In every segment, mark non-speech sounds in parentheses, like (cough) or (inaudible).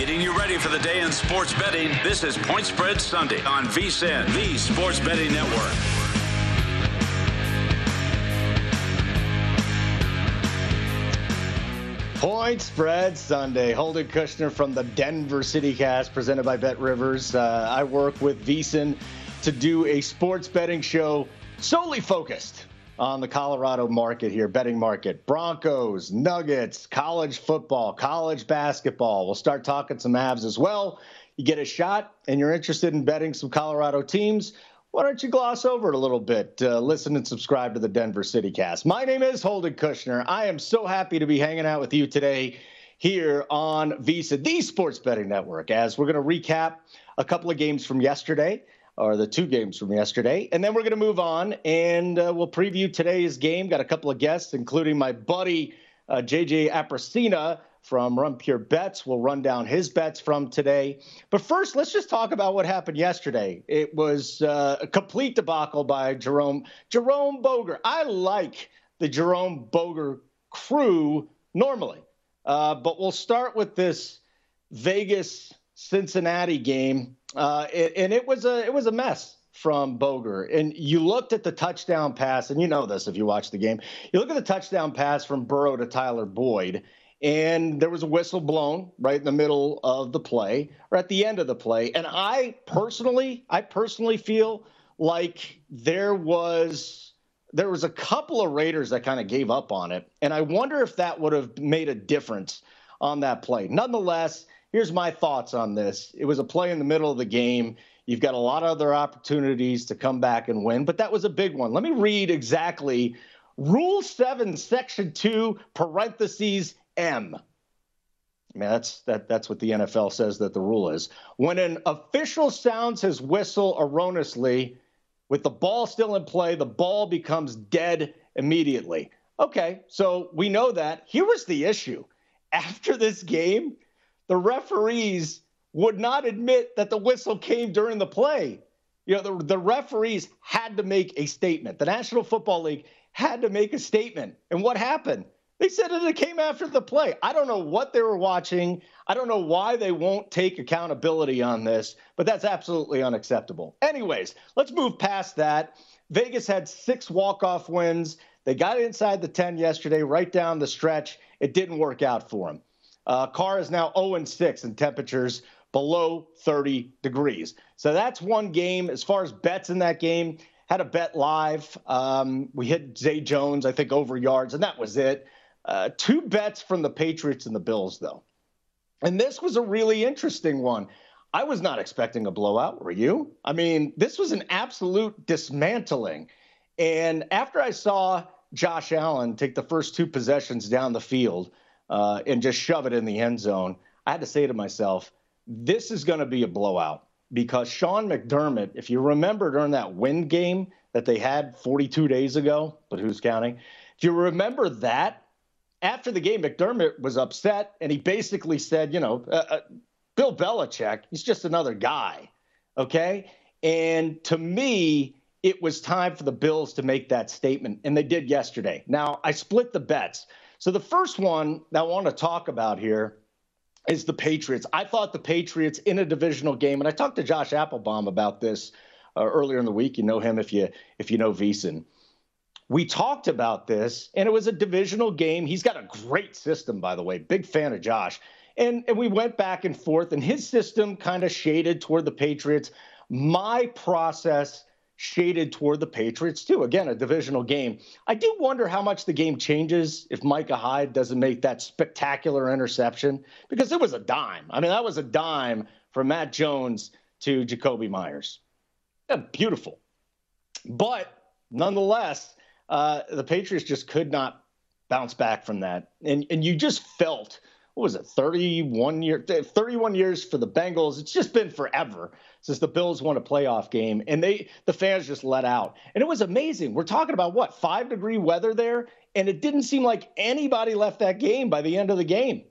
Getting you ready for the day in sports betting. This is Point Spread Sunday on VSIN, the Sports Betting Network. Point Spread Sunday. Holden Kushner from the Denver City Cast, presented by Bet Rivers. Uh, I work with VSIN to do a sports betting show solely focused on the Colorado market here, betting market. Broncos, Nuggets, college football, college basketball. We'll start talking some Avs as well. You get a shot and you're interested in betting some Colorado teams. Why don't you gloss over it a little bit? Uh, listen and subscribe to the Denver City Cast. My name is Holden Kushner. I am so happy to be hanging out with you today here on VSiN, the Sports Betting Network, as we're going to recap a couple of games from yesterday or the two games from yesterday. And then we're going to move on and uh, we'll preview today's game. Got a couple of guests, including my buddy uh, JJ Apricina from Run Pure Bets. We'll run down his bets from today. But first, let's just talk about what happened yesterday. It was uh, a complete debacle by Jerome Jerome Boger. I like the Jerome Boger crew normally, uh, but we'll start with this Vegas Cincinnati game, uh, it, and it was a it was a mess from Boger. And you looked at the touchdown pass, and you know this if you watch the game. You look at the touchdown pass from Burrow to Tyler Boyd, and there was a whistle blown right in the middle of the play or at the end of the play. And I personally, I personally feel like there was there was a couple of Raiders that kind of gave up on it, and I wonder if that would have made a difference on that play. Nonetheless here's my thoughts on this. It was a play in the middle of the game. You've got a lot of other opportunities to come back and win, but that was a big one. Let me read exactly Rule 7, Section 2, parentheses M. I mean, that's that that's what the NFL says that the rule is. When an official sounds his whistle erroneously, with the ball still in play, the ball becomes dead immediately. Okay, so we know that. Here was the issue. After this game, the referees would not admit that the whistle came during the play. You know, the, the referees had to make a statement. The National Football League had to make a statement. And what happened? They said that it came after the play. I don't know what they were watching. I don't know why they won't take accountability on this, but that's absolutely unacceptable. Anyways, let's move past that. Vegas had six walk-off wins. They got inside the 10 yesterday, right down the stretch. It didn't work out for them. Uh, Carr is now 0 6 in temperatures below 30 degrees. So that's one game. As far as bets in that game, had a bet live. Um, we hit Zay Jones, I think, over yards, and that was it. Uh, two bets from the Patriots and the Bills, though. And this was a really interesting one. I was not expecting a blowout. Were you? I mean, this was an absolute dismantling. And after I saw Josh Allen take the first two possessions down the field, uh, and just shove it in the end zone. I had to say to myself, this is going to be a blowout because Sean McDermott, if you remember during that win game that they had 42 days ago, but who's counting? If you remember that, after the game, McDermott was upset and he basically said, you know, uh, uh, Bill Belichick, he's just another guy. Okay. And to me, it was time for the Bills to make that statement, and they did yesterday. Now, I split the bets. So the first one that I want to talk about here is the Patriots. I thought the Patriots in a divisional game, and I talked to Josh Applebaum about this uh, earlier in the week. You know him if you if you know VSIN. we talked about this, and it was a divisional game. He's got a great system, by the way. Big fan of Josh. And, and we went back and forth, and his system kind of shaded toward the Patriots. My process shaded toward the Patriots, too. Again, a divisional game. I do wonder how much the game changes if Micah Hyde doesn't make that spectacular interception, because it was a dime. I mean, that was a dime from Mac Jones to Jakobi Meyers. Yeah, beautiful. But nonetheless, uh, the Patriots just could not bounce back from that. And, and you just felt what was it 31 year 31 years for the Bengals it's just been forever since the Bills won a playoff game and they the fans just let out. And it was amazing. We're talking about what 5 degree weather there? And it didn't seem like anybody left that game by the end of the game.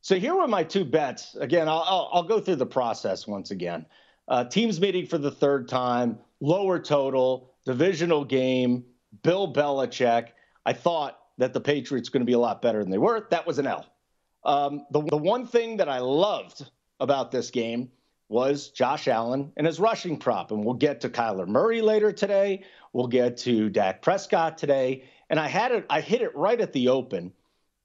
So here were my two bets. Again I'll I'll, I'll go through the process once again. Uh, teams meeting for the third time lower total divisional game Bill Belichick. I thought that the Patriots going to be a lot better than they were. That was an L. Um, the, the one thing that I loved about this game was Josh Allen and his rushing prop. And we'll get to Kyler Murray later today. We'll get to Dak Prescott today. And I had it, I hit it right at the open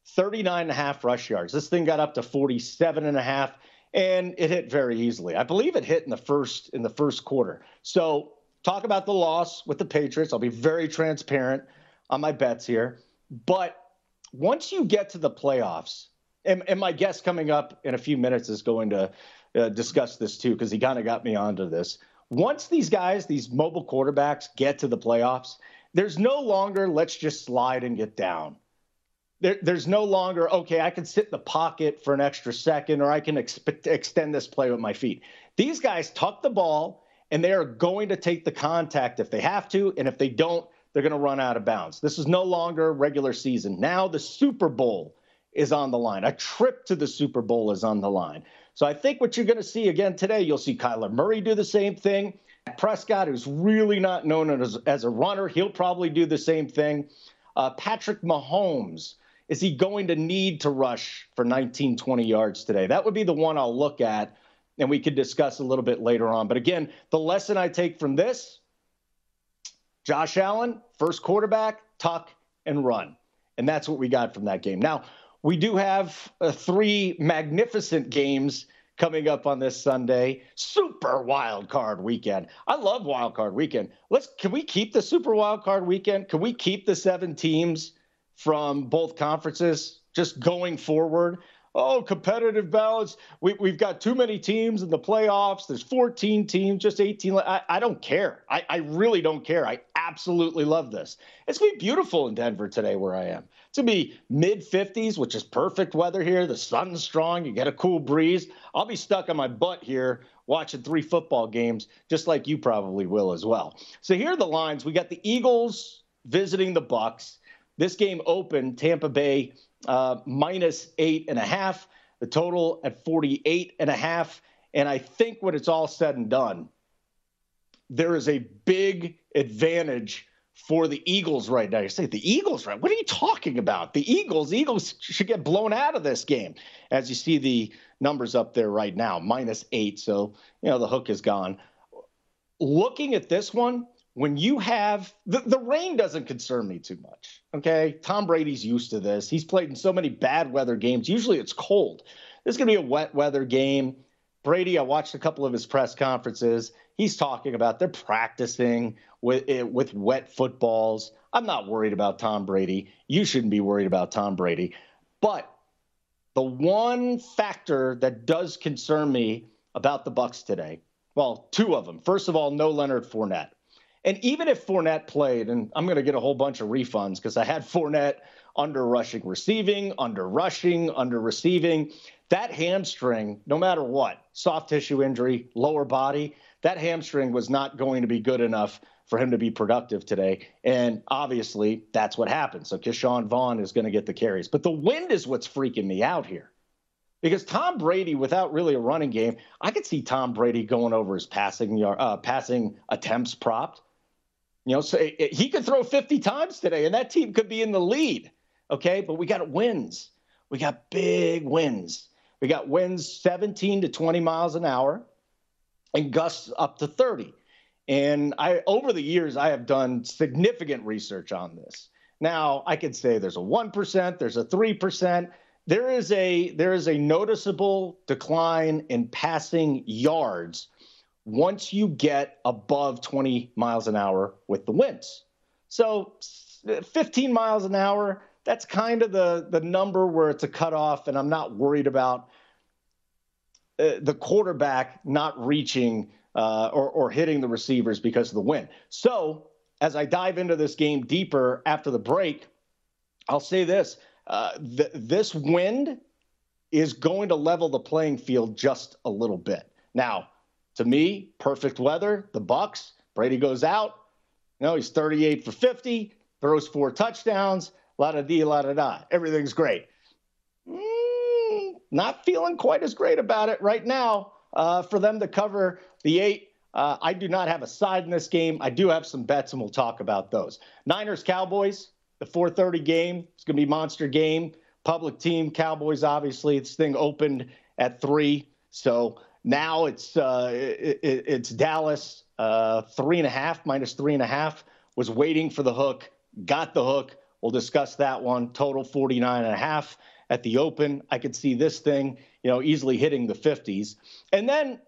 39 and a half rush yards. This thing got up to 47 and a half and it hit very easily. I believe it hit in the first in the first quarter. So talk about the loss with the Patriots. I'll be very transparent on my bets here. But once you get to the playoffs, and, and my guest coming up in a few minutes is going to uh, discuss this too, because he kind of got me onto this. Once these guys, these mobile quarterbacks, get to the playoffs, there's no longer let's just slide and get down. There, there's no longer okay. I can sit in the pocket for an extra second, or I can extend this play with my feet. These guys tuck the ball, and they are going to take the contact if they have to, and if they don't, they're going to run out of bounds. This is no longer regular season. Now the Super Bowl is on the line. A trip to the Super Bowl is on the line. So I think what you're going to see again today, you'll see Kyler Murray do the same thing. Prescott, who's really not known as, as a runner, he'll probably do the same thing. Uh, Patrick Mahomes, is he going to need to rush for 19, 20 yards today? That would be the one I'll look at, and we could discuss a little bit later on. But again, the lesson I take from this Josh Allen, first quarterback, tuck and run. And that's what we got from that game. Now, we do have uh, three magnificent games coming up on this Sunday. Super wild card weekend. I love wild card weekend. Let's can we keep the super wild card weekend? Can we keep the seven teams from both conferences just going forward? Oh, competitive balance. We, we've got too many teams in the playoffs. There's 14 teams, just 18. I, I don't care. I, I really don't care. I absolutely love this. It's going to be beautiful in Denver today where I am. It's going to be mid 50s, which is perfect weather here. The sun's strong. You get a cool breeze. I'll be stuck on my butt here watching three football games, just like you probably will as well. So here are the lines. We got the Eagles visiting the Bucks. This game opened Tampa Bay uh, minus eight and a half. The total at 48 and a half. And I think when it's all said and done, there is a big advantage for the Eagles right now. You say the Eagles, right? What are you talking about? The Eagles, Eagles should get blown out of this game. As you see the numbers up there right now, minus eight. So, you know, the hook is gone. Looking at this one, when you have the, the rain doesn't concern me too much. Okay. Tom Brady's used to this. He's played in so many bad weather games. Usually it's cold. This is going to be a wet weather game. Brady, I watched a couple of his press conferences. He's talking about they're practicing with eh, with wet footballs. I'm not worried about Tom Brady. You shouldn't be worried about Tom Brady. But the one factor that does concern me about the Bucks today, well, two of them. First of all, no Leonard Fournette. And even if Fournette played, and I'm going to get a whole bunch of refunds because I had Fournette under rushing receiving, under rushing, under receiving. That hamstring, no matter what, soft tissue injury, lower body, that hamstring was not going to be good enough for him to be productive today. And obviously, that's what happened. So Ke'Shawn Vaughn is going to get the carries. But the wind is what's freaking me out here. Because Tom Brady, without really a running game, I could see Tom Brady going over his passing yard, uh, passing attempts propped. You know, so it, it, he could throw 50 times today, and that team could be in the lead. Okay, but we got wins. We got big wins. We got winds 17 to 20 miles an hour and gusts up to 30. And I over the years I have done significant research on this. Now, I could say there's a 1%, there's a 3%. There is a there is a noticeable decline in passing yards once you get above 20 miles an hour with the winds. So 15 miles an hour, that's kind of the the number where it's a cutoff, and I'm not worried about uh, the quarterback not reaching uh, or, or hitting the receivers because of the wind. So as I dive into this game deeper after the break, I'll say this: uh, th- this wind is going to level the playing field just a little bit. Now, to me, perfect weather. The Bucks. Brady goes out. You know, he's 38 for 50, throws four touchdowns. La da dee, la da da. Everything's great. Mm, not feeling quite as great about it right now. Uh, for them to cover the eight, uh, I do not have a side in this game. I do have some bets, and we'll talk about those. Niners Cowboys, the 4:30 game. It's going to be monster game. Public team Cowboys. Obviously, this thing opened at three, so now it's uh, it, it's Dallas uh, three and a half minus three and a half. Was waiting for the hook, got the hook. We'll discuss that one. Total 49 and a half at the open. I could see this thing, you know, easily hitting the 50s. And then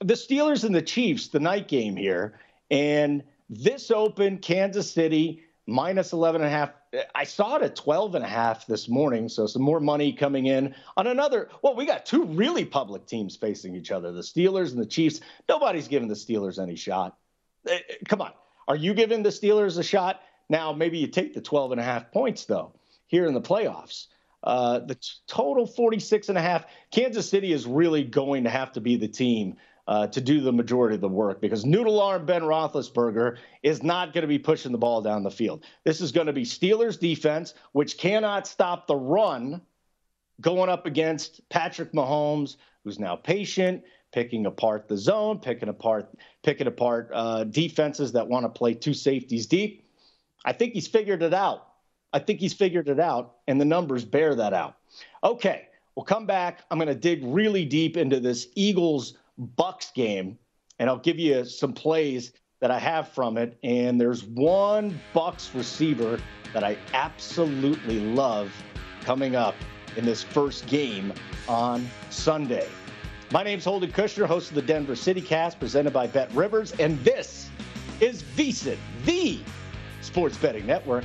the Steelers and the Chiefs, the night game here, and this open Kansas City minus 11 and a half. I saw it at 12 and a half this morning, so some more money coming in on another. Well, we got two really public teams facing each other, the Steelers and the Chiefs. Nobody's giving the Steelers any shot. Eh, eh, come on. Are you giving the Steelers a shot? Now, maybe you take the 12 and a half points though here in the playoffs. Uh, the total 46 and a half. Kansas City is really going to have to be the team uh, to do the majority of the work because noodle arm Ben Roethlisberger is not going to be pushing the ball down the field. This is going to be Steelers defense, which cannot stop the run going up against Patrick Mahomes, who's now patient, picking apart the zone, picking apart picking apart uh, defenses that want to play two safeties deep. I think he's figured it out. I think he's figured it out, and the numbers bear that out. Okay, we'll come back. I'm going to dig really deep into this Eagles Bucks game, and I'll give you some plays that I have from it. And there's one Bucks receiver that I absolutely love coming up in this first game on Sunday. My name's Holden Kushner, host of the Denver City Cast, presented by Bet Rivers, and this is VSiN, the sports betting network.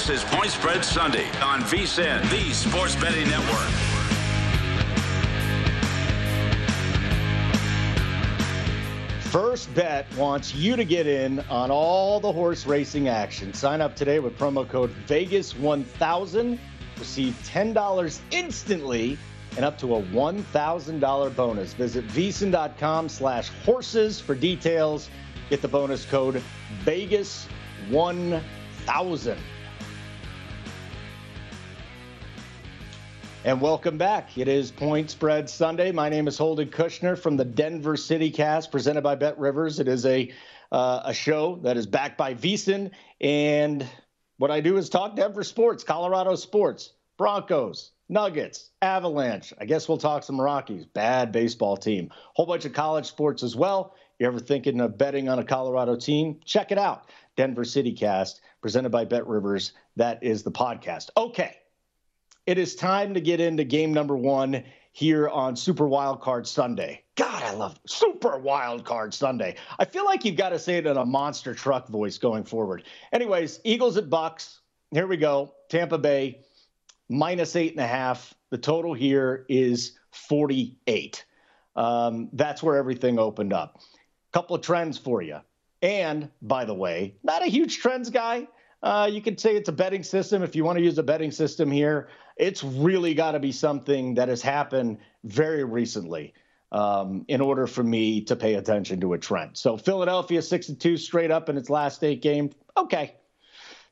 This is Point Spread Sunday on VSiN, the Sports Betting Network. First Bet wants you to get in on all the horse racing action. Sign up today with promo code VEGAS1000. Receive $10 instantly and up to a $1,000 bonus. Visit VSiN.com slash horses for details. Get the bonus code VEGAS1000. And welcome back. It is Point Spread Sunday. My name is Holden Kushner from the Denver City Cast, presented by Bet Rivers. It is a uh, a show that is backed by VSiN, and what I do is talk Denver sports, Colorado sports, Broncos, Nuggets, Avalanche. I guess we'll talk some Rockies. Bad baseball team. Whole bunch of college sports as well. You ever thinking of betting on a Colorado team? Check it out. Denver City Cast, presented by Bet Rivers. That is the podcast. Okay. It is time to get into game number one here on Super Wild Card Sunday. God, I love Super Wild Card Sunday. I feel like you've got to say it in a monster truck voice going forward. Anyways, Eagles at Bucks. Here we go. Tampa Bay minus eight and a half. The total here is 48. Um, that's where everything opened up. Couple of trends for you. And by the way, not a huge trends guy. Uh, you could say it's a betting system if you want to use a betting system here. It's really got to be something that has happened very recently um, in order for me to pay attention to a trend. So Philadelphia six and two straight up in its last eight game. Okay.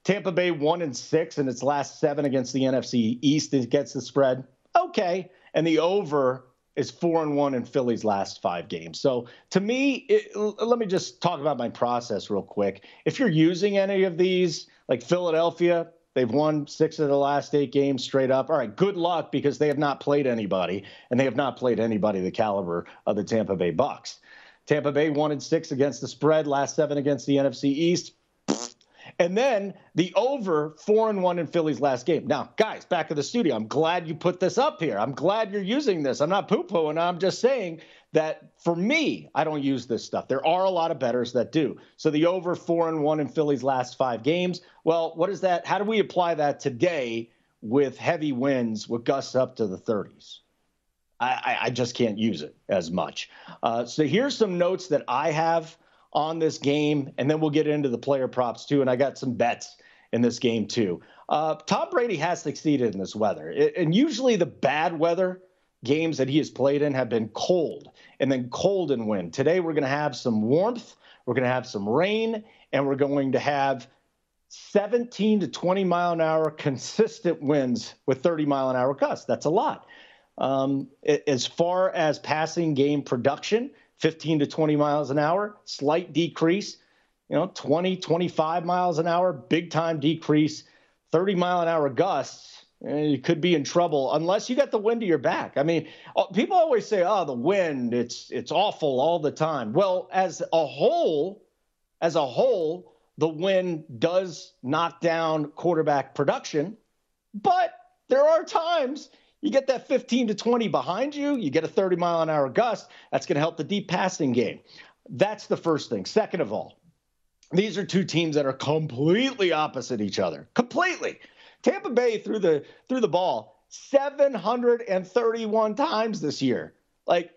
Tampa Bay one and six in its last seven against the NFC East It gets the spread. Okay. And the over is four and one in Philly's last five games. So to me, it, let me just talk about my process real quick. If you're using any of these, like Philadelphia, they've won six of the last eight games straight up. All right, good luck because they have not played anybody, and they have not played anybody the caliber of the Tampa Bay Bucks. Tampa Bay one and six against the spread, last seven against the NFC East. And then the over four and one in Philly's last game. Now, guys, back to the studio. I'm glad you put this up here. I'm glad you're using this. I'm not poo pooing. I'm just saying that for me, I don't use this stuff. There are a lot of bettors that do. So the over four and one in Philly's last five games. Well, what is that? How do we apply that today with heavy winds with gusts up to the 30s? I, I just can't use it as much. Uh, so here's some notes that I have on this game, and then we'll get into the player props too. And I got some bets in this game too. Uh, Tom Brady has succeeded in this weather, it, and usually the bad weather games that he has played in have been cold and then cold and wind. Today we're going to have some warmth, we're going to have some rain, and we're going to have 17 to 20 mile an hour consistent winds with 30 mile an hour gusts. That's a lot. Um, as far as passing game production, 15 to 20 miles an hour, slight decrease, you know, 20, 25 miles an hour, big time decrease, 30 mile an hour gusts. Eh, you could be in trouble unless you got the wind to your back. I mean, uh, people always say, "Oh, the wind, it's it's awful all the time." Well, as a whole, as a whole, the wind does knock down quarterback production, but there are times you get that 15 to 20 behind you, you get a 30 mile an hour gust. That's going to help the deep passing game. That's the first thing. Second of all, these are two teams that are completely opposite each other. Completely. Tampa Bay threw the threw the ball 731 times this year. Like,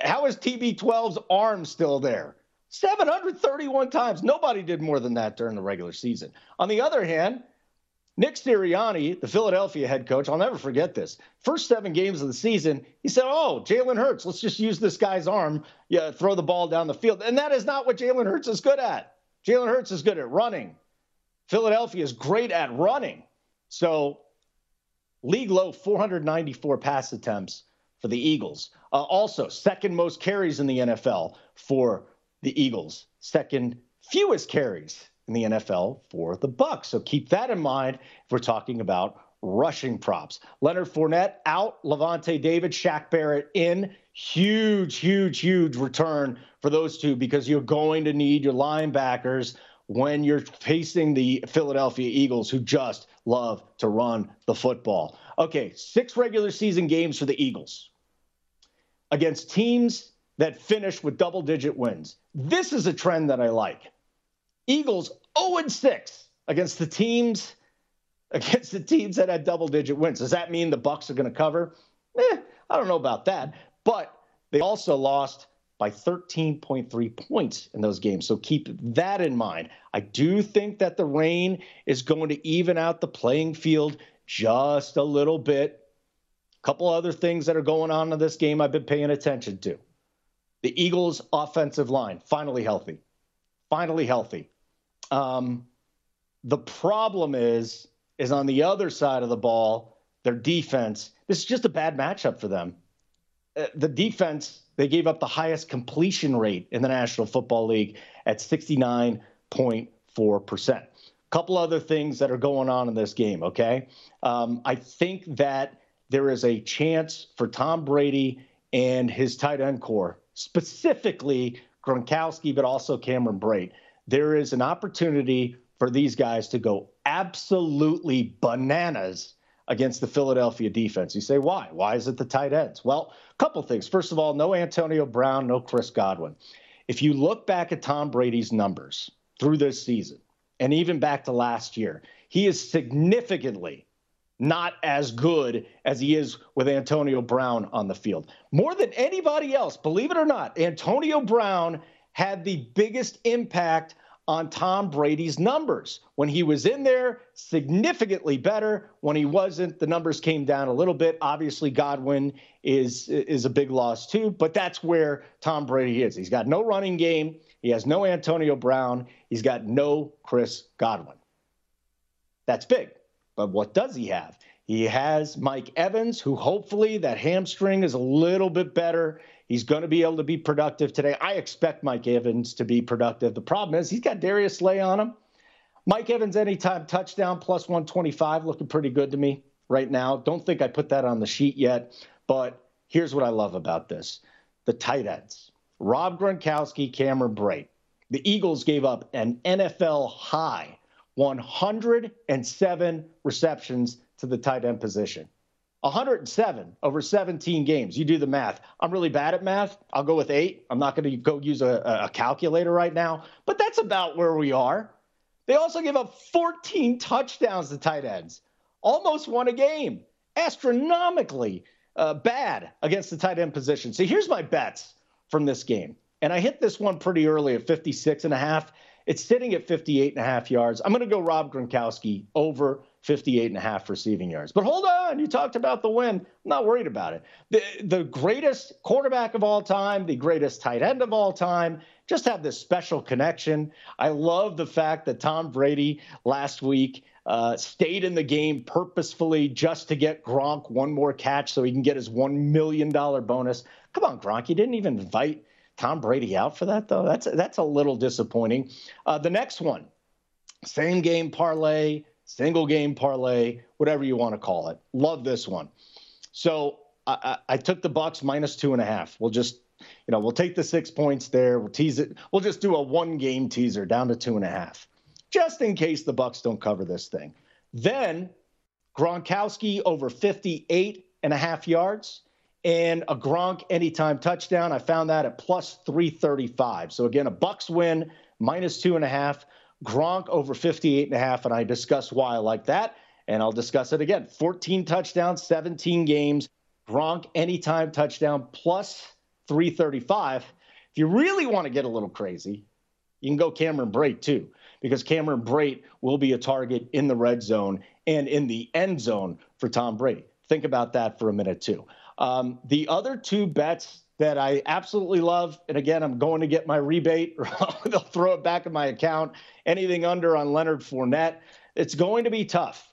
how is TB12's arm still there? 731 times. Nobody did more than that during the regular season. On the other hand, Nick Sirianni, the Philadelphia head coach, I'll never forget this. First seven games of the season, he said, Oh, Jalen Hurts, let's just use this guy's arm, yeah, throw the ball down the field. And that is not what Jalen Hurts is good at. Jalen Hurts is good at running. Philadelphia is great at running. So, league low 494 pass attempts for the Eagles. Uh, also, second most carries in the NFL for the Eagles, second fewest carries in the NFL for the Bucks. So keep that in mind if we're talking about rushing props. Leonard Fournette out, Lavonte David, Shaq Barrett in. Huge, huge, huge return for those two because you're going to need your linebackers when you're facing the Philadelphia Eagles, who just love to run the football. Okay, six regular season games for the Eagles against teams that finish with double digit wins. This is a trend that I like. Eagles 0 6 against the teams (laughs) against the teams that had double digit wins. Does that mean the Bucks are going to cover? Eh, I don't know about that. But they also lost by 13.3 points in those games. So keep that in mind. I do think that the rain is going to even out the playing field just a little bit. A couple other things that are going on in this game I've been paying attention to. The Eagles' offensive line finally healthy. Finally healthy. Um, the problem is, is on the other side of the ball, their defense. This is just a bad matchup for them. Uh, the defense, they gave up the highest completion rate in the National Football League at 69.4%. A couple other things that are going on in this game, okay? Um, I think that there is a chance for Tom Brady and his tight end corps, specifically Gronkowski, but also Cameron Brate. There is an opportunity for these guys to go absolutely bananas against the Philadelphia defense. You say, why? Why is it the tight ends? Well, a couple things. First of all, no Antonio Brown, no Chris Godwin. If you look back at Tom Brady's numbers through this season, and even back to last year, he is significantly not as good as he is with Antonio Brown on the field. More than anybody else, believe it or not, Antonio Brown had the biggest impact on Tom Brady's numbers. When he was in there, significantly better. When he wasn't, the numbers came down a little bit. Obviously, Godwin is is a big loss too, but that's where Tom Brady is. He's got no running game. He has no Antonio Brown. He's got no Chris Godwin. That's big. But what does he have? He has Mike Evans, who hopefully that hamstring is a little bit better. He's going to be able to be productive today. I expect Mike Evans to be productive. The problem is he's got Darius Slay on him. Mike Evans, anytime touchdown, plus 125, looking pretty good to me right now. Don't think I put that on the sheet yet, but here's what I love about this the tight ends Rob Gronkowski, Cameron Brate. The Eagles gave up an NFL high 107 receptions to the tight end position. 107 over 17 games. You do the math. I'm really bad at math. I'll go with eight. I'm not going to go use a, a, calculator right now, but that's about where we are. They also give up 14 touchdowns to tight ends, almost won a game, astronomically uh, bad against the tight end position. So here's my bets from this game. And I hit this one pretty early at 56 and a half. It's sitting at 58 and a half yards. I'm going to go Rob Gronkowski over 58 and a half receiving yards. But hold on, you talked about the win. I'm not worried about it. The, the greatest quarterback of all time, the greatest tight end of all time, just have this special connection. I love the fact that Tom Brady last week uh, stayed in the game purposefully just to get Gronk one more catch so he can get his $1 million bonus. Come on, Gronk, you didn't even invite Tom Brady out for that, though. That's, that's a little disappointing. Uh, the next one, same game parlay single game parlay, whatever you want to call it. Love this one. So I, I, I took the Bucks minus two and a half. We'll just, you know, we'll take the six points there. We'll tease it. We'll just do a one game teaser down to two and a half, just in case the Bucks don't cover this thing. Then Gronkowski over 58 and a half yards and a Gronk anytime touchdown. I found that at plus 335. So again, a Bucks win minus two and a half. Gronk over 58 and a half, and I discuss why I like that. And I'll discuss it again. 14 touchdowns, 17 games. Gronk anytime touchdown plus 335. If you really want to get a little crazy, you can go Cameron Brate too, because Cameron Brate will be a target in the red zone and in the end zone for Tom Brady. Think about that for a minute too. Um, the other two bets that I absolutely love. And again, I'm going to get my rebate. (laughs) They'll throw it back in my account. Anything under on Leonard Fournette. It's going to be tough.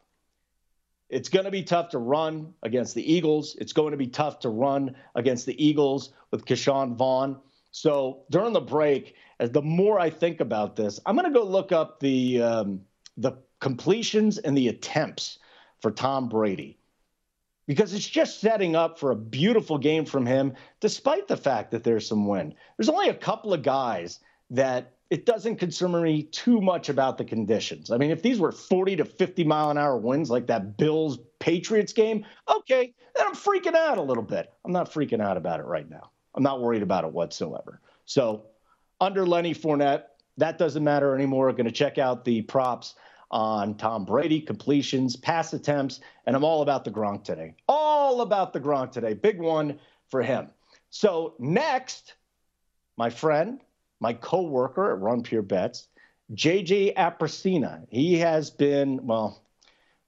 It's going to be tough to run against the Eagles. It's going to be tough to run against the Eagles with Ke'Shawn Vaughn. So during the break, as the more I think about this, I'm going to go look up the um, the completions and the attempts for Tom Brady because it's just setting up for a beautiful game from him, despite the fact that there's some wind. There's only a couple of guys that it doesn't concern me too much about the conditions. I mean, if these were 40 to 50 mile an hour winds like that Bills Patriots game, okay, then I'm freaking out a little bit. I'm not freaking out about it right now. I'm not worried about it whatsoever. So, under Lenny Fournette, that doesn't matter anymore. I'm Going to check out the props on Tom Brady, completions, pass attempts, and I'm all about the Gronk today. All about the Gronk today. Big one for him. So next, my friend, my co-worker at Run Pure Bets, JJ Apicina. He has been, well,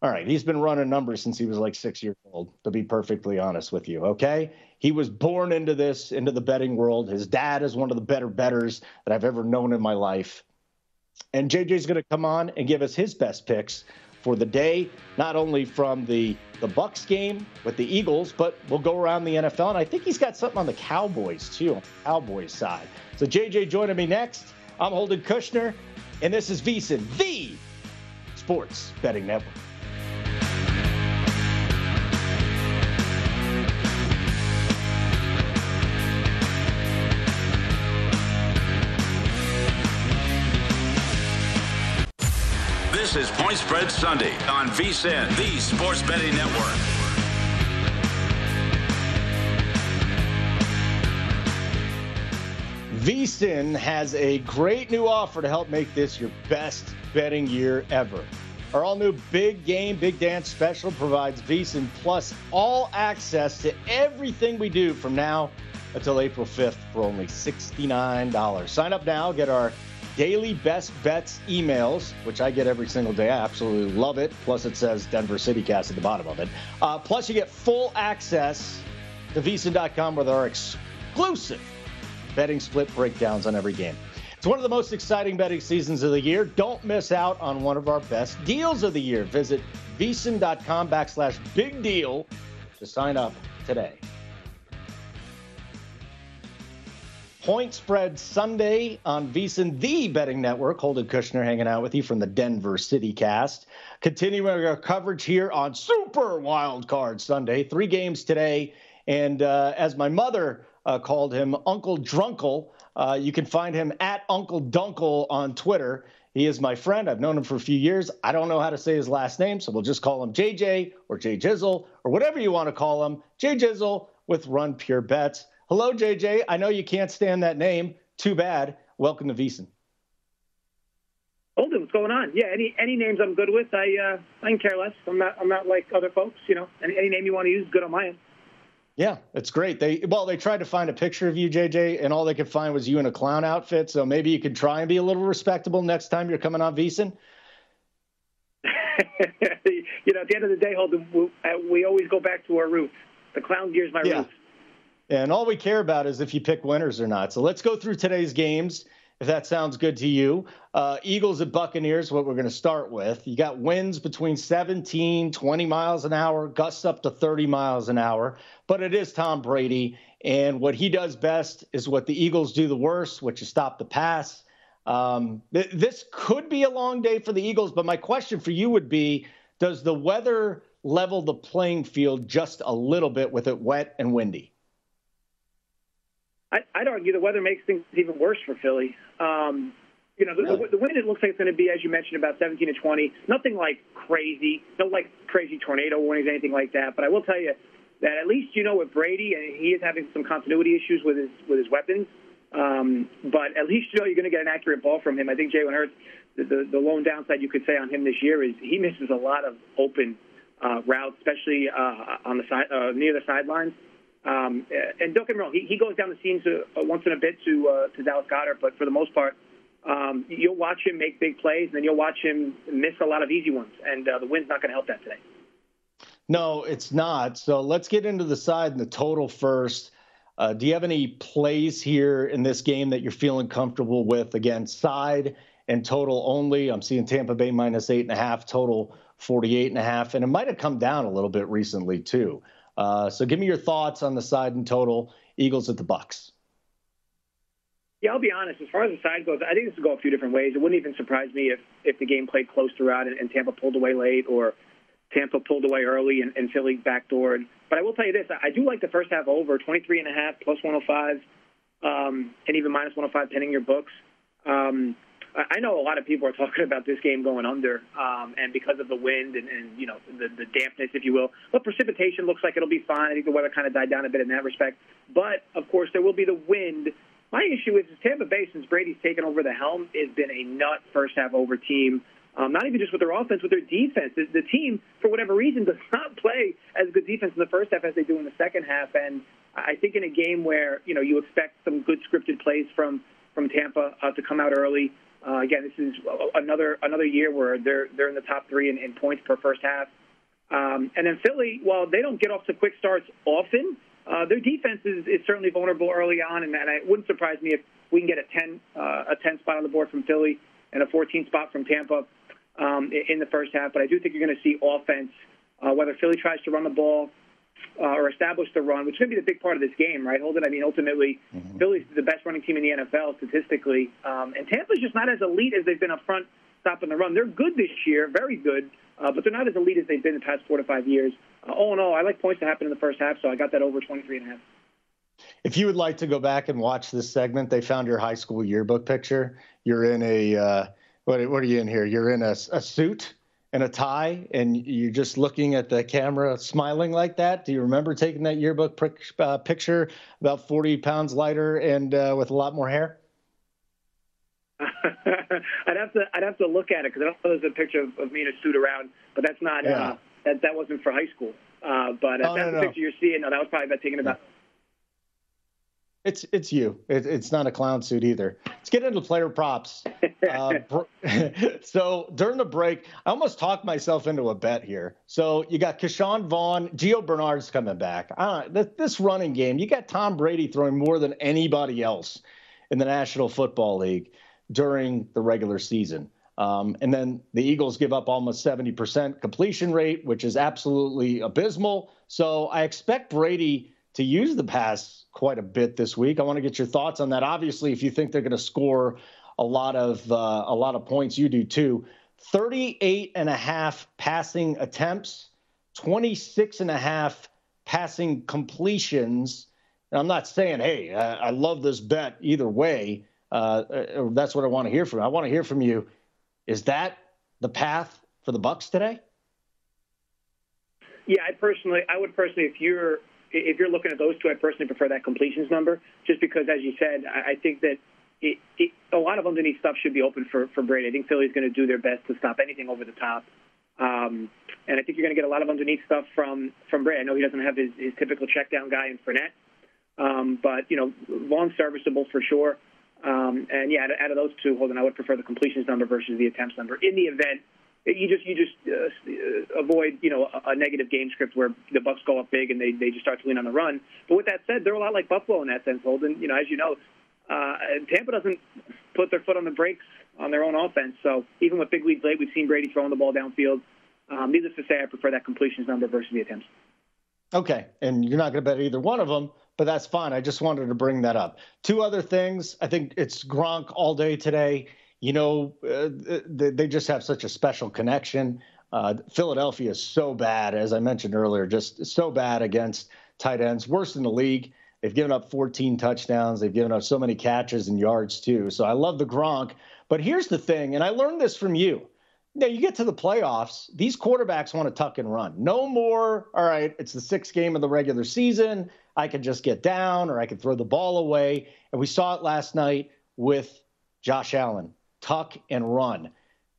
all right, he's been running numbers since he was like six years old, to be perfectly honest with you. Okay. He was born into this, into the betting world. His dad is one of the better bettors that I've ever known in my life. And JJ's going to come on and give us his best picks for the day, not only from the the Bucks game with the Eagles, but we'll go around the NFL. And I think he's got something on the Cowboys too, on the Cowboys side. So JJ joining me next. I'm Holden Kushner, and this is VSiN, the Sports Betting Network. Spread Sunday on VSIN, the Sports Betting Network. VSIN has a great new offer to help make this your best betting year ever. Our all new Big Game, Big Dance special provides VSIN Plus all access to everything we do from now until April 5th for only $69. Sign up now, get our daily best bets emails, which I get every single day. I absolutely love it. Plus, it says Denver City Cast at the bottom of it. Uh, plus, you get full access to VSIN.com with our exclusive betting split breakdowns on every game. It's one of the most exciting betting seasons of the year. Don't miss out on one of our best deals of the year. Visit VSIN.com backslash big deal to sign up today. Point spread Sunday on VSIN, the betting network. Holden Kushner hanging out with you from the Denver City Cast. Continuing our coverage here on Super Wild Card Sunday. Three games today. And uh, as my mother uh, called him, Uncle Drunkle, uh, you can find him at Uncle Dunkle on Twitter. He is my friend. I've known him for a few years. I don't know how to say his last name, so we'll just call him JJ or J Jizzle or whatever you want to call him. J Jizzle with Run Pure Bets. Hello, JJ. I know you can't stand that name. Too bad. Welcome to VSIN. Holden, what's going on? Yeah, any any names I'm good with. I uh, I can care less. I'm not I'm not like other folks. You know, any, any name you want to use, good on my end. Yeah, it's great. They well, they tried to find a picture of you, JJ, and all they could find was you in a clown outfit. So maybe you could try and be a little respectable next time you're coming on VSIN. (laughs) you know, at the end of the day, Holden, we, uh, we always go back to our roots. The clown gear's my yeah. roots. And all we care about is if you pick winners or not. So let's go through today's games, if that sounds good to you. Uh, Eagles at Buccaneers, what we're going to start with. You got winds between 17, 20 miles an hour, gusts up to 30 miles an hour. But it is Tom Brady. And what he does best is what the Eagles do the worst, which is stop the pass. Um, th- this could be a long day for the Eagles. But my question for you would be Does the weather level the playing field just a little bit with it wet and windy? I'd argue the weather makes things even worse for Philly. Um, you know, the, really? the, the, wind it looks like it's going to be, as you mentioned, about 17 to 20. Nothing like crazy, no like crazy tornado warnings, anything like that. But I will tell you that at least you know with Brady, and he is having some continuity issues with his with his weapons. Um, but at least you know you're going to get an accurate ball from him. I think Jalen Hurts, the, the, the lone downside you could say on him this year is he misses a lot of open uh, routes, especially uh, on the side uh, near the sidelines. Um, and don't get me wrong, he, he goes down the seams uh, once in a bit to uh, to Dallas Goedert, but for the most part, um, you'll watch him make big plays, and then you'll watch him miss a lot of easy ones, and uh, the wind's not going to help that today. No, it's not. So let's get into the side and the total first. Uh, do you have any plays here in this game that you're feeling comfortable with? Again, side and total only. I'm seeing Tampa Bay minus eight and a half, total 48 and a half, and it might have come down a little bit recently too. Uh, so give me your thoughts on the side and total Eagles at the Bucks. Yeah, I'll be honest. As far as the side goes, I think this will go a few different ways. It wouldn't even surprise me if if the game played close throughout and, and Tampa pulled away late, or Tampa pulled away early and, and Philly backdoored. But I will tell you this: I do like the first half over 23 and a half plus 105, um, and even minus 105 pending your books. Um, I know a lot of people are talking about this game going under, um, and because of the wind and, and you know the, the dampness, if you will. But precipitation looks like it'll be fine. I think the weather kind of died down a bit in that respect. But of course, there will be the wind. My issue is, Tampa Bay, since Brady's taken over the helm, has been a nut first half over team. Um, not even just with their offense, with their defense. The, the team, for whatever reason, (laughs) does not play as good defense in the first half as they do in the second half. And I think in a game where you know you expect some good scripted plays from from Tampa uh, to come out early. Uh, again, this is another another year where they're they're in the top three in, in points per first half. Um, and then Philly, while they don't get off to quick starts often, uh, their defense is, is certainly vulnerable early on, and, and it wouldn't surprise me if we can get a 10 uh, a 10 spot on the board from Philly and a 14 spot from Tampa um, in the first half. But I do think you're going to see offense, uh, whether Philly tries to run the ball uh, or establish the run, which is going to be the big part of this game, right, Holden? I mean, ultimately, mm-hmm. Philly's the best running team in the NFL statistically, um, and Tampa's just not as elite as they've been up front stopping the run. They're good this year, very good, uh, but they're not as elite as they've been the past four to five years. Uh, all in all, I like points to happen in the first half, so I got that over 23 and a half. If you would like to go back and watch this segment, they found your high school yearbook picture. You're in a uh, What, what are you in here? You're in a, a suit and a tie, and you're just looking at the camera, smiling like that. Do you remember taking that yearbook uh, picture, about 40 pounds lighter and uh, with a lot more hair? (laughs) I'd have to I'd have to look at it because I don't know there's a picture of, of, me in a suit around, but that's not yeah. uh, that that wasn't for high school. Uh, but uh, oh, that's no, the no. picture you're seeing. No, that was probably about taken about it's it's you. It, it's not a clown suit either. Let's get into player props. Uh, (laughs) (laughs) so during the break, I almost talked myself into a bet here. So you got Ke'Shawn Vaughn, Gio Bernard's coming back. Uh, this, this running game, you got Tom Brady throwing more than anybody else in the National Football League during the regular season. Um, and then the Eagles give up almost 70% completion rate, which is absolutely abysmal. So I expect Brady to use the pass quite a bit this week. I want to get your thoughts on that. Obviously, if you think they're going to score a lot of uh, a lot of points, you do too. 38 and a half passing attempts, 26 and a half passing completions. And I'm not saying, hey, I, I love this bet either way. Uh, uh that's what I want to hear from. I want to hear from you. Is that the path for the Bucks today? Yeah, I personally, I would personally, if you're if you're looking at those two, I personally prefer that completions number, just because, as you said, I, think that it, it, a lot of underneath stuff should be open for, for Brady. I think Philly's going to do their best to stop anything over the top. Um, and I think you're going to get a lot of underneath stuff from from Brady. I know he doesn't have his, his typical check down guy in Fournette, um, but you know, long serviceable for sure. Um, and yeah, out of, out of those two, Holden, I would prefer the completions number versus the attempts number. In the event you just you just uh, avoid you know a, a negative game script where the Bucks go up big and they they just start to lean on the run. But with that said, they're a lot like Buffalo in that sense, Holden. You know, as you know, uh, Tampa doesn't put their foot on the brakes on their own offense. So even with big leads late, we've seen Brady throwing the ball downfield. Um, needless to say, I prefer that completions number versus the attempts. Okay, and you're not going to bet either one of them, but that's fine. I just wanted to bring that up. Two other things. I think it's Gronk all day today you know, uh, they, just have such a special connection. Uh, Philadelphia is so bad, as I mentioned earlier, just so bad against tight ends, worst in the league. They've given up 14 touchdowns. They've given up so many catches and yards too. So I love the Gronk. But here's the thing, and I learned this from you. Now you get to the playoffs, these quarterbacks want to tuck and run. No more, all right, it's the sixth game of the regular season. I can just get down or I can throw the ball away. And we saw it last night with Josh Allen tuck and run.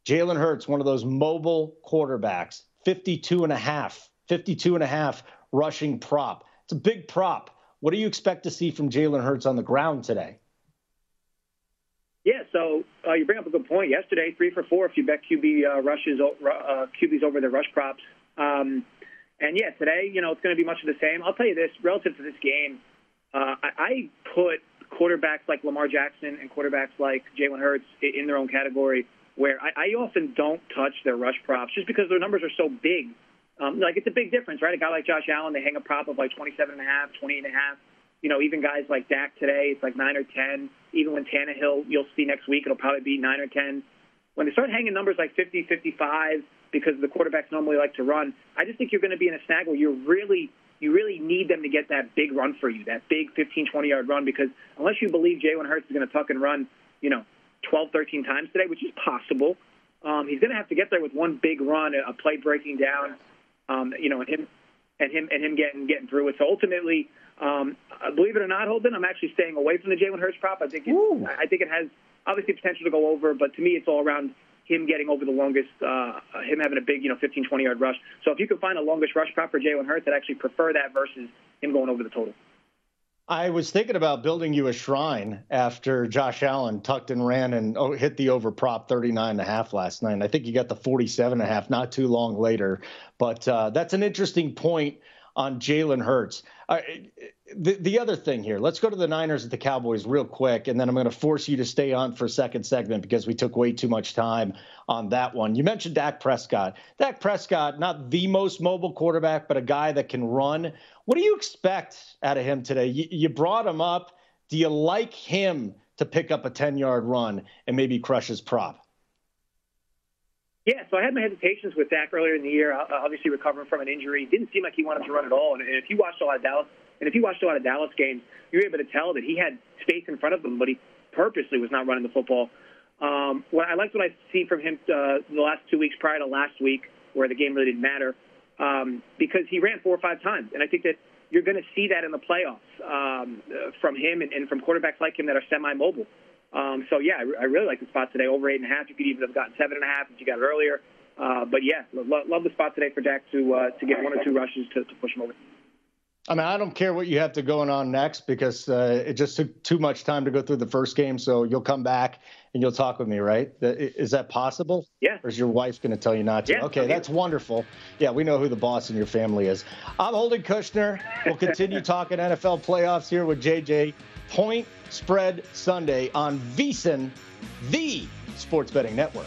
Jalen Hurts, one of those mobile quarterbacks, 52 and a half, 52 and a half rushing prop. It's a big prop. What do you expect to see from Jalen Hurts on the ground today? Yeah, so uh, you bring up a good point. Yesterday, three for four if you bet QB uh, rushes, uh, QBs over the rush props. Um, and yeah, today, you know, it's going to be much of the same. I'll tell you this, relative to this game, uh, I, I put quarterbacks like Lamar Jackson and quarterbacks like Jalen Hurts in their own category, where I, I often don't touch their rush props just because their numbers are so big. Um, like it's a big difference, right? A guy like Josh Allen, they hang a prop of like 27 and a half, 20 and a half. You know, even guys like Dak today, it's like nine or 10. Even when Tannehill, you'll see next week, it'll probably be nine or 10. When they start hanging numbers like 50, 55, because the quarterbacks normally like to run, I just think you're going to be in a snag where you're really you really need them to get that big run for you, that big 15, 20 yard run, because unless you believe Jalen Hurts is going to tuck and run, you know, 12, 13 times today, which is possible, um, he's going to have to get there with one big run, a play breaking down, um, you know, and him and him and him getting getting through it. So ultimately, um, believe it or not, Holden, I'm actually staying away from the Jalen Hurts prop. I think it, I think it has obviously potential to go over, but to me, it's all around him getting over the longest, uh, him having a big, you know, 15, 20 yard rush. So if you can find a longest rush prop for Jalen Hurts, I'd actually prefer that versus him going over the total. I was thinking about building you a shrine after Josh Allen tucked and ran and oh, hit the over prop 39 and a half last night. And I think you got the 47 and a half not too long later. But uh, that's an interesting point on Jalen Hurts. Uh, the, the other thing here, let's go to the Niners at the Cowboys real quick, and then I'm going to force you to stay on for a second segment because we took way too much time on that one. You mentioned Dak Prescott. Dak Prescott, not the most mobile quarterback, but a guy that can run. What do you expect out of him today? You, you brought him up. Do you like him to pick up a 10 yard run and maybe crush his prop? Yeah, so I had my hesitations with Dak earlier in the year. Obviously, recovering from an injury, didn't seem like he wanted to run at all. And if you watched a lot of Dallas, and if you watched a lot of Dallas games, you were able to tell that he had space in front of him, but he purposely was not running the football. Um, what I liked what I see from him uh, the last two weeks prior to last week, where the game really didn't matter, um, because he ran four or five times, and I think that you're going to see that in the playoffs um, from him and, and from quarterbacks like him that are semi-mobile. Um, so yeah, I, I really like the spot today. Over eight and a half. You could even have gotten seven and a half if you got it earlier. Uh, but yeah, lo- love the spot today for Dak to uh, to get one or two rushes to, to push him over. I mean, I don't care what you have to going on next because uh, it just took too much time to go through the first game. So you'll come back and you'll talk with me, right? Is that possible? Yeah. Or is your wife going to tell you not to? Yeah, okay, that's wonderful. Yeah, we know who the boss in your family is. I'm Holden Kushner. We'll continue (laughs) talking NFL playoffs here with JJ. Point Spread Sunday on VSiN, the sports betting network.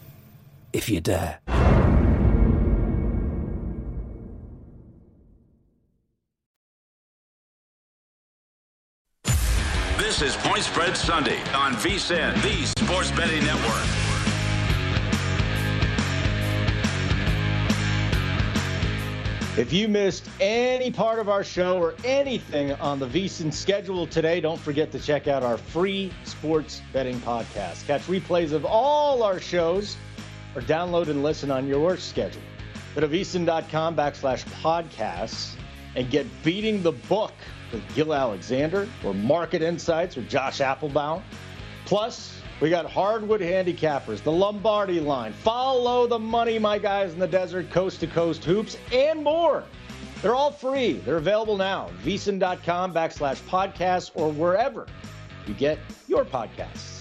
if you dare. This is Point Spread Sunday on VSiN, the Sports Betting Network. If you missed any part of our show or anything on the VSiN schedule today, don't forget to check out our free sports betting podcast. Catch replays of all our shows or download and listen on your work schedule. Go to vsin.com backslash podcasts and get Beating the Book with Gill Alexander or Market Insights with Josh Appelbaum. Plus, we got hardwood handicappers, the Lombardi line, follow the money, my guys in the desert, coast to coast hoops, and more. They're all free. They're available now. vsin.com backslash podcasts or wherever you get your podcasts.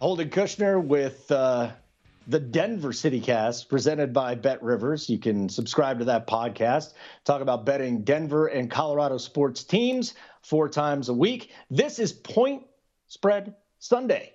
Holden Kushner with uh, the Denver City Cast, presented by Bet Rivers. You can subscribe to that podcast. Talk about betting Denver and Colorado sports teams four times a week. This is Point Spread Sunday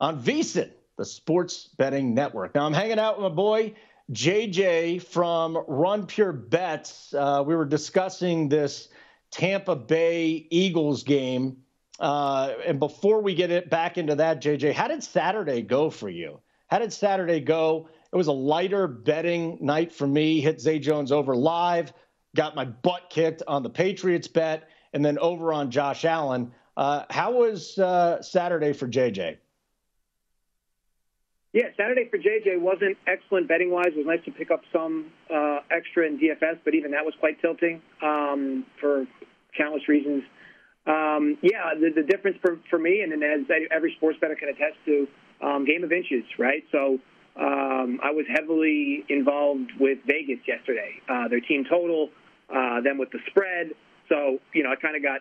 on VSiN, the Sports Betting Network. Now I'm hanging out with my boy JJ from Run Pure Bets. Uh, we were discussing this Tampa Bay Eagles game uh, and before we get it back into that, JJ, how did Saturday go for you? How did Saturday go? It was a lighter betting night for me. Hit Zay Jones over live, got my butt kicked on the Patriots bet, and then over on Josh Allen. Uh, how was uh, Saturday for JJ? Yeah, Saturday for JJ wasn't excellent betting wise. It was nice to pick up some uh, extra in DFS, but even that was quite tilting um, for countless reasons. Um, yeah, the, the difference for, for me, and, and as every sports bettor can attest to, um, game of inches, right? So um, I was heavily involved with Vegas yesterday, uh, their team total, uh, then with the spread. So, you know, I kind of got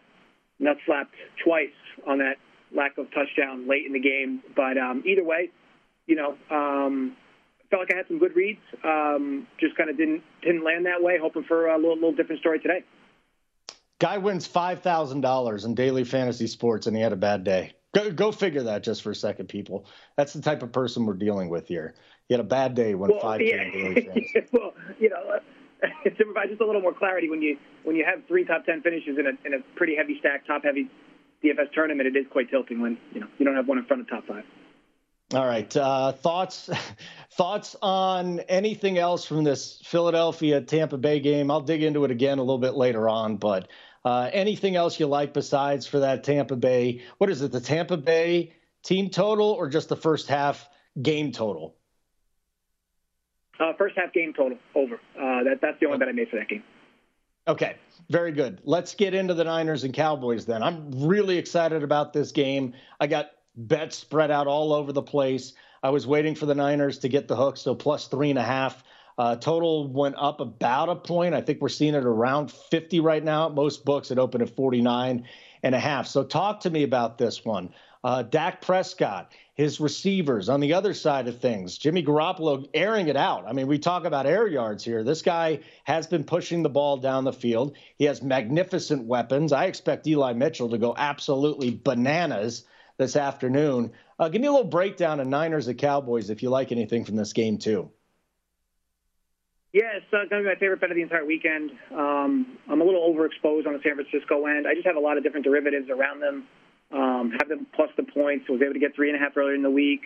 nut slapped twice on that lack of touchdown late in the game. But um, either way, you know, um, felt like I had some good reads. Um, just kind of didn't didn't land that way. Hoping for a little, little different story today. Guy wins five thousand dollars in daily fantasy sports, and he had a bad day. Go, go figure that just for a second, people. That's the type of person we're dealing with here. He had a bad day when well, five yeah. daily fantasy. (laughs) well, you know, uh, (laughs) to provide just a little more clarity, when you when you have three top ten finishes in a in a pretty heavy stack, top heavy DFS tournament, it is quite tilting when you know you don't have one in front of top five. All right. Uh, thoughts (laughs) thoughts on anything else from this Philadelphia Tampa Bay game? I'll dig into it again a little bit later on, but Uh, anything else you like besides for that Tampa Bay? What is it, the Tampa Bay team total or just the first half game total? Uh, first half game total over. Uh, that, that's the only bet I made for that game. Okay, very good. Let's get into the Niners and Cowboys then. I'm really excited about this game. I got bets spread out all over the place. I was waiting for the Niners to get the hook, so plus three and a half. Uh, total went up about a point. I think we're seeing it around 50 right now. Most books it opened at 49 and a half. So talk to me about this one. Uh, Dak Prescott, his receivers on the other side of things. Jimmy Garoppolo airing it out. I mean, we talk about air yards here. This guy has been pushing the ball down the field. He has magnificent weapons. I expect Eli Mitchell to go absolutely bananas this afternoon. Uh, give me a little breakdown of Niners and Cowboys if you like anything from this game, too. Yeah, it's uh, going to be my favorite bet of the entire weekend. Um, I'm a little overexposed on the San Francisco end. I just have a lot of different derivatives around them um, have them plus the points. Was able to get three and a half earlier in the week.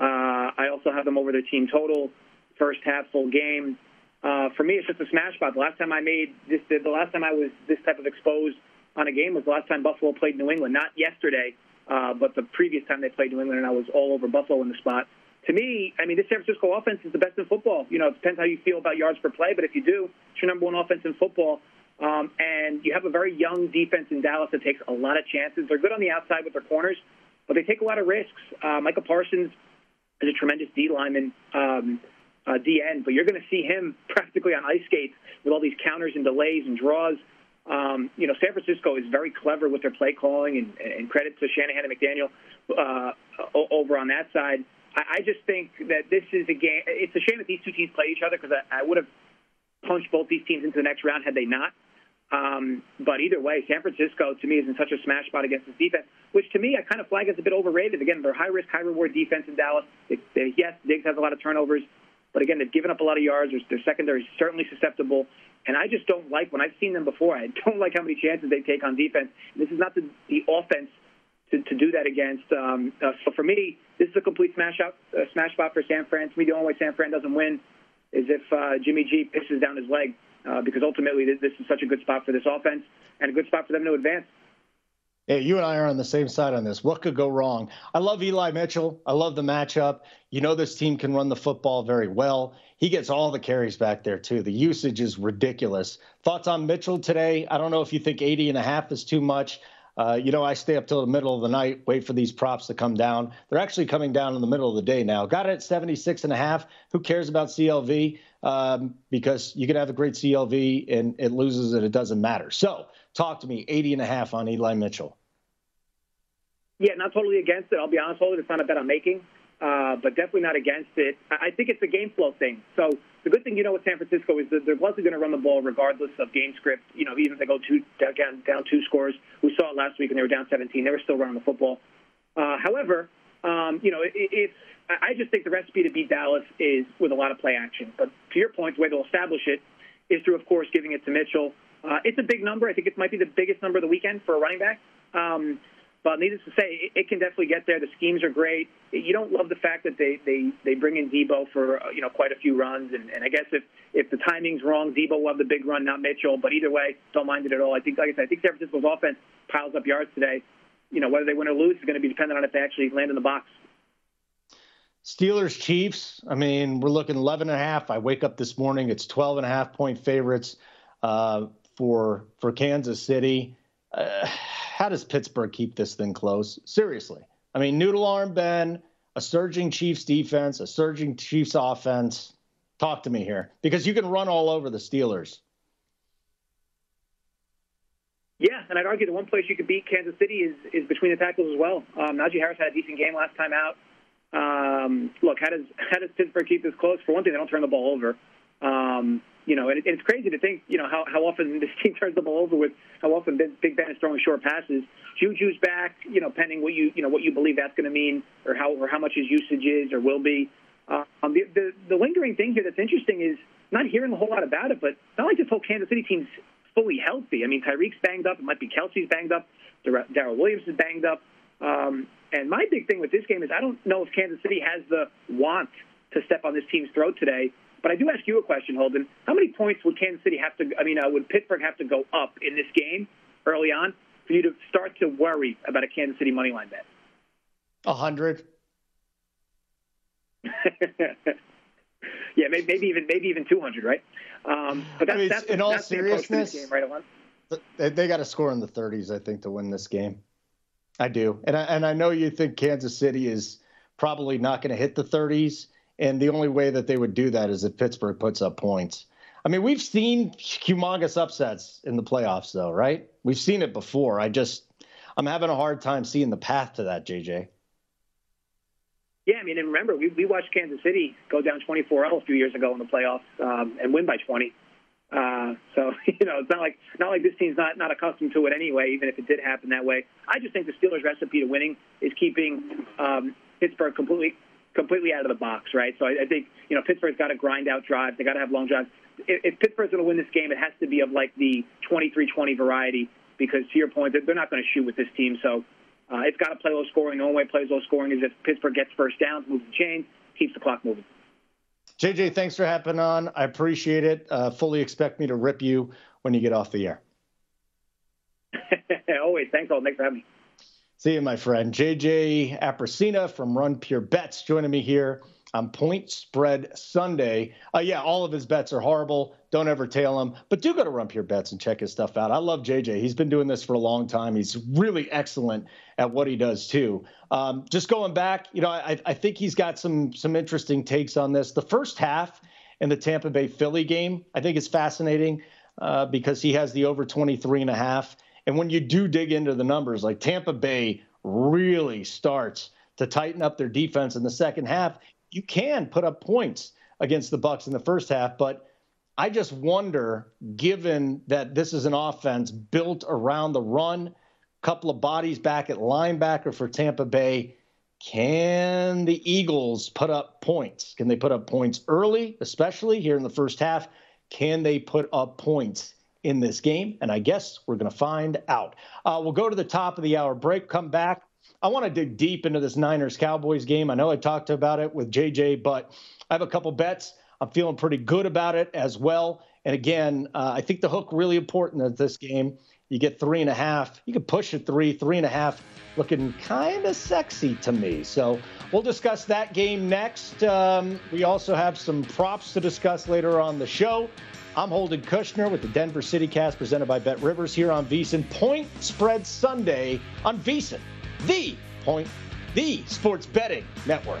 Uh, I also have them over their team total, first half full game. Uh, for me, it's just a smash spot. The last time I made this, the last time I was this type of exposed on a game was the last time Buffalo played New England. Not yesterday, uh, but the previous time they played New England, and I was all over Buffalo in the spot. To me, I mean, this San Francisco offense is the best in football. You know, it depends how you feel about yards per play, but if you do, it's your number one offense in football. Um, and you have a very young defense in Dallas that takes a lot of chances. They're good on the outside with their corners, but they take a lot of risks. Uh, Micah Parsons is a tremendous D lineman, um, uh, D end, but you're going to see him (laughs) practically on ice skates with all these counters and delays and draws. Um, you know, San Francisco is very clever with their play calling, and, and credit to Shanahan and McDaniel uh, over on that side. I, I just think that this is a game. It's a shame that these two teams play each other because I, I would have punched both these teams into the next round had they not. Um, but either way, San Francisco to me is in such a smash spot against this defense, which to me I kind of flag as a bit overrated. Again, they're high risk, high reward defense in Dallas. They, they, yes, Diggs has a lot of turnovers, but again, they've given up a lot of yards. Their, their secondary is certainly susceptible, and I just don't like when I've seen them before. I (laughs) don't like how many chances they take on defense. This is not the, the offense to, to do that against. Um, uh, so for me, this is a complete smash out, uh, smash spot for San Fran. To me, the only way San Fran doesn't win is if uh, Jimmy G pisses down his leg uh, because ultimately this, this is such a good spot for this offense and a good spot for them to advance. Hey, you and I are on the same side on this. What could go wrong? I love Eli Mitchell. I love the matchup. You know this team can run the football very well. He gets all the carries back there too. The usage is ridiculous. Thoughts on Mitchell today? I don't know if you think 80 and a half is too much. Uh, you know, I stay up till the middle of the night, wait for these props to come down. They're actually coming down in the middle of the day now. Got it at 76 and a half. Who cares about CLV? Um, because you can have a great CLV and it loses and it doesn't matter. So talk to me, 80 and a half on Eli Mitchell. Yeah, not totally against it. I'll be honest with you, it's not a bet I'm making, uh, but definitely not against it. I think it's a game flow thing. So the good thing you know with San Francisco is that they're likely going to run the ball regardless of game script. You know, even if they go two down, down two scores. We saw it last week and they were down 17. They were still running the football. Uh, however, um, you know, it's I just think the recipe to beat Dallas is with a lot of play action. But to your point, the way they'll establish it is through, of course, giving it to Mitchell. Uh, it's a big number. I think it might be the biggest number of the weekend for a running back. Um, but needless to say, it, can definitely get there. The schemes are great. You don't love the fact that they they they bring in Deebo for uh, you know quite a few runs, and, and I guess if if the timing's wrong, Deebo will have the big run, not Mitchell. But either way, don't mind it at all. I think, like I said, I think San Francisco's offense piles up yards today. You know whether they win or lose is going to be dependent on if they actually land in the box. Steelers Chiefs. I mean, we're looking 11 and a half. I wake up this morning, it's 12 and a half point favorites uh, for for Kansas City. Uh, how does Pittsburgh keep this thing close? Seriously. I mean, noodle arm Ben, a surging Chiefs defense, a surging Chiefs offense. Talk to me here because you can run all over the Steelers. Yeah, and I'd argue the one place you could beat Kansas City is is between the tackles as well. Um, Najee Harris had a decent game last time out. Um, look, how does how does Pittsburgh keep this close? For one thing, they don't turn the ball over. Um, you know, and, it, it's crazy to think, you know, how, how often this team (laughs) turns the ball over with how often Big Ben is throwing short passes. Juju's back, you know, pending what you, you know, what you believe that's going to mean or how, or how much his usage is or will be. Um, the, the, the lingering thing here that's interesting is not hearing a whole lot about it, but not like this whole Kansas City team's fully healthy. I mean, Tyreek's banged up. It might be Kelce's banged up. Darrel Williams is banged up. Um, and my big thing with this game is I don't know if Kansas City has the want to step on this team's throat today. But I do ask you a question, Holden. How many points would Kansas City have to? I mean, uh, would Pittsburgh have to go up in this game early on for you to start to worry about a Kansas City money line bet? A hundred. (laughs) yeah, maybe, maybe, even maybe even 200, right? Um, but that's, I mean, that's in all that's seriousness, the game, right, Alon? They, they got to score in the 30s, I think, to win this game. I do, and I, and I know you think Kansas City is probably not going to hit the 30s, and the only way that they would do that is if Pittsburgh puts up points. I mean, we've seen humongous upsets in the playoffs, though, right? We've seen it before. I just, I'm having a hard time seeing the path to that, JJ. Yeah, I mean, and remember, we, we watched Kansas City go down 24-0 a few years ago in the playoffs um, and win by 20. Uh, so (laughs) you know, it's not like not like this team's not not accustomed to it anyway. Even if it did happen that way, I just think the Steelers' recipe to winning is keeping um, Pittsburgh completely completely out of the box, right? So I, I think you know Pittsburgh's got to grind out drives. They got to have long drives. If, if Pittsburgh's going to win this game, it has to be of like the 23-20 variety because to your point, they're not going to shoot with this team. So uh, it's got to play low scoring. The only way it plays low scoring is if Pittsburgh gets first downs, moves the chain, keeps the clock moving. JJ, thanks for hopping on. I appreciate it. Uh, fully expect me to rip you when you get off the air. (laughs) Always. Thanks all. Thanks for having me. See you, my friend. JJ Appricina from Run Pure Bets joining me here on Point Spread Sunday. Uh, yeah, all of his bets are horrible. Don't ever tail him, but do go to Run Pure Bets and check his stuff out. I love JJ. He's been doing this for a long time. He's really excellent at what he does too. Um, just going back, you know, I, I think he's got some some interesting takes on this. The first half in the Tampa Bay Philly game, I think is fascinating uh, because he has the over 23 and a half. And when you do dig into the numbers, like Tampa Bay really starts to tighten up their defense in the second half you can put up points against the Bucks in the first half, but I just wonder, given that this is an offense built around the run, couple of bodies back at linebacker for Tampa Bay, can the Eagles put up points? Can they put up points early, especially here in the first half? Can they put up points in this game? And I guess we're going to find out. Uh, we'll go to the top of the hour break, come back. I want to dig deep into this Niners Cowboys game. I know I talked about it with JJ, but I have a couple bets. I'm feeling pretty good about it as well. And again, uh, I think the hook really important at this game. You get three and a half. You can push it three, three and a half, looking kind of sexy to me. So we'll discuss that game next. Um, we also have some props to discuss later on the show. I'm Holden Kushner with the Denver City Cast presented by Bet Rivers here on VSiN. Point Spread Sunday on VSiN the point, the sports betting network.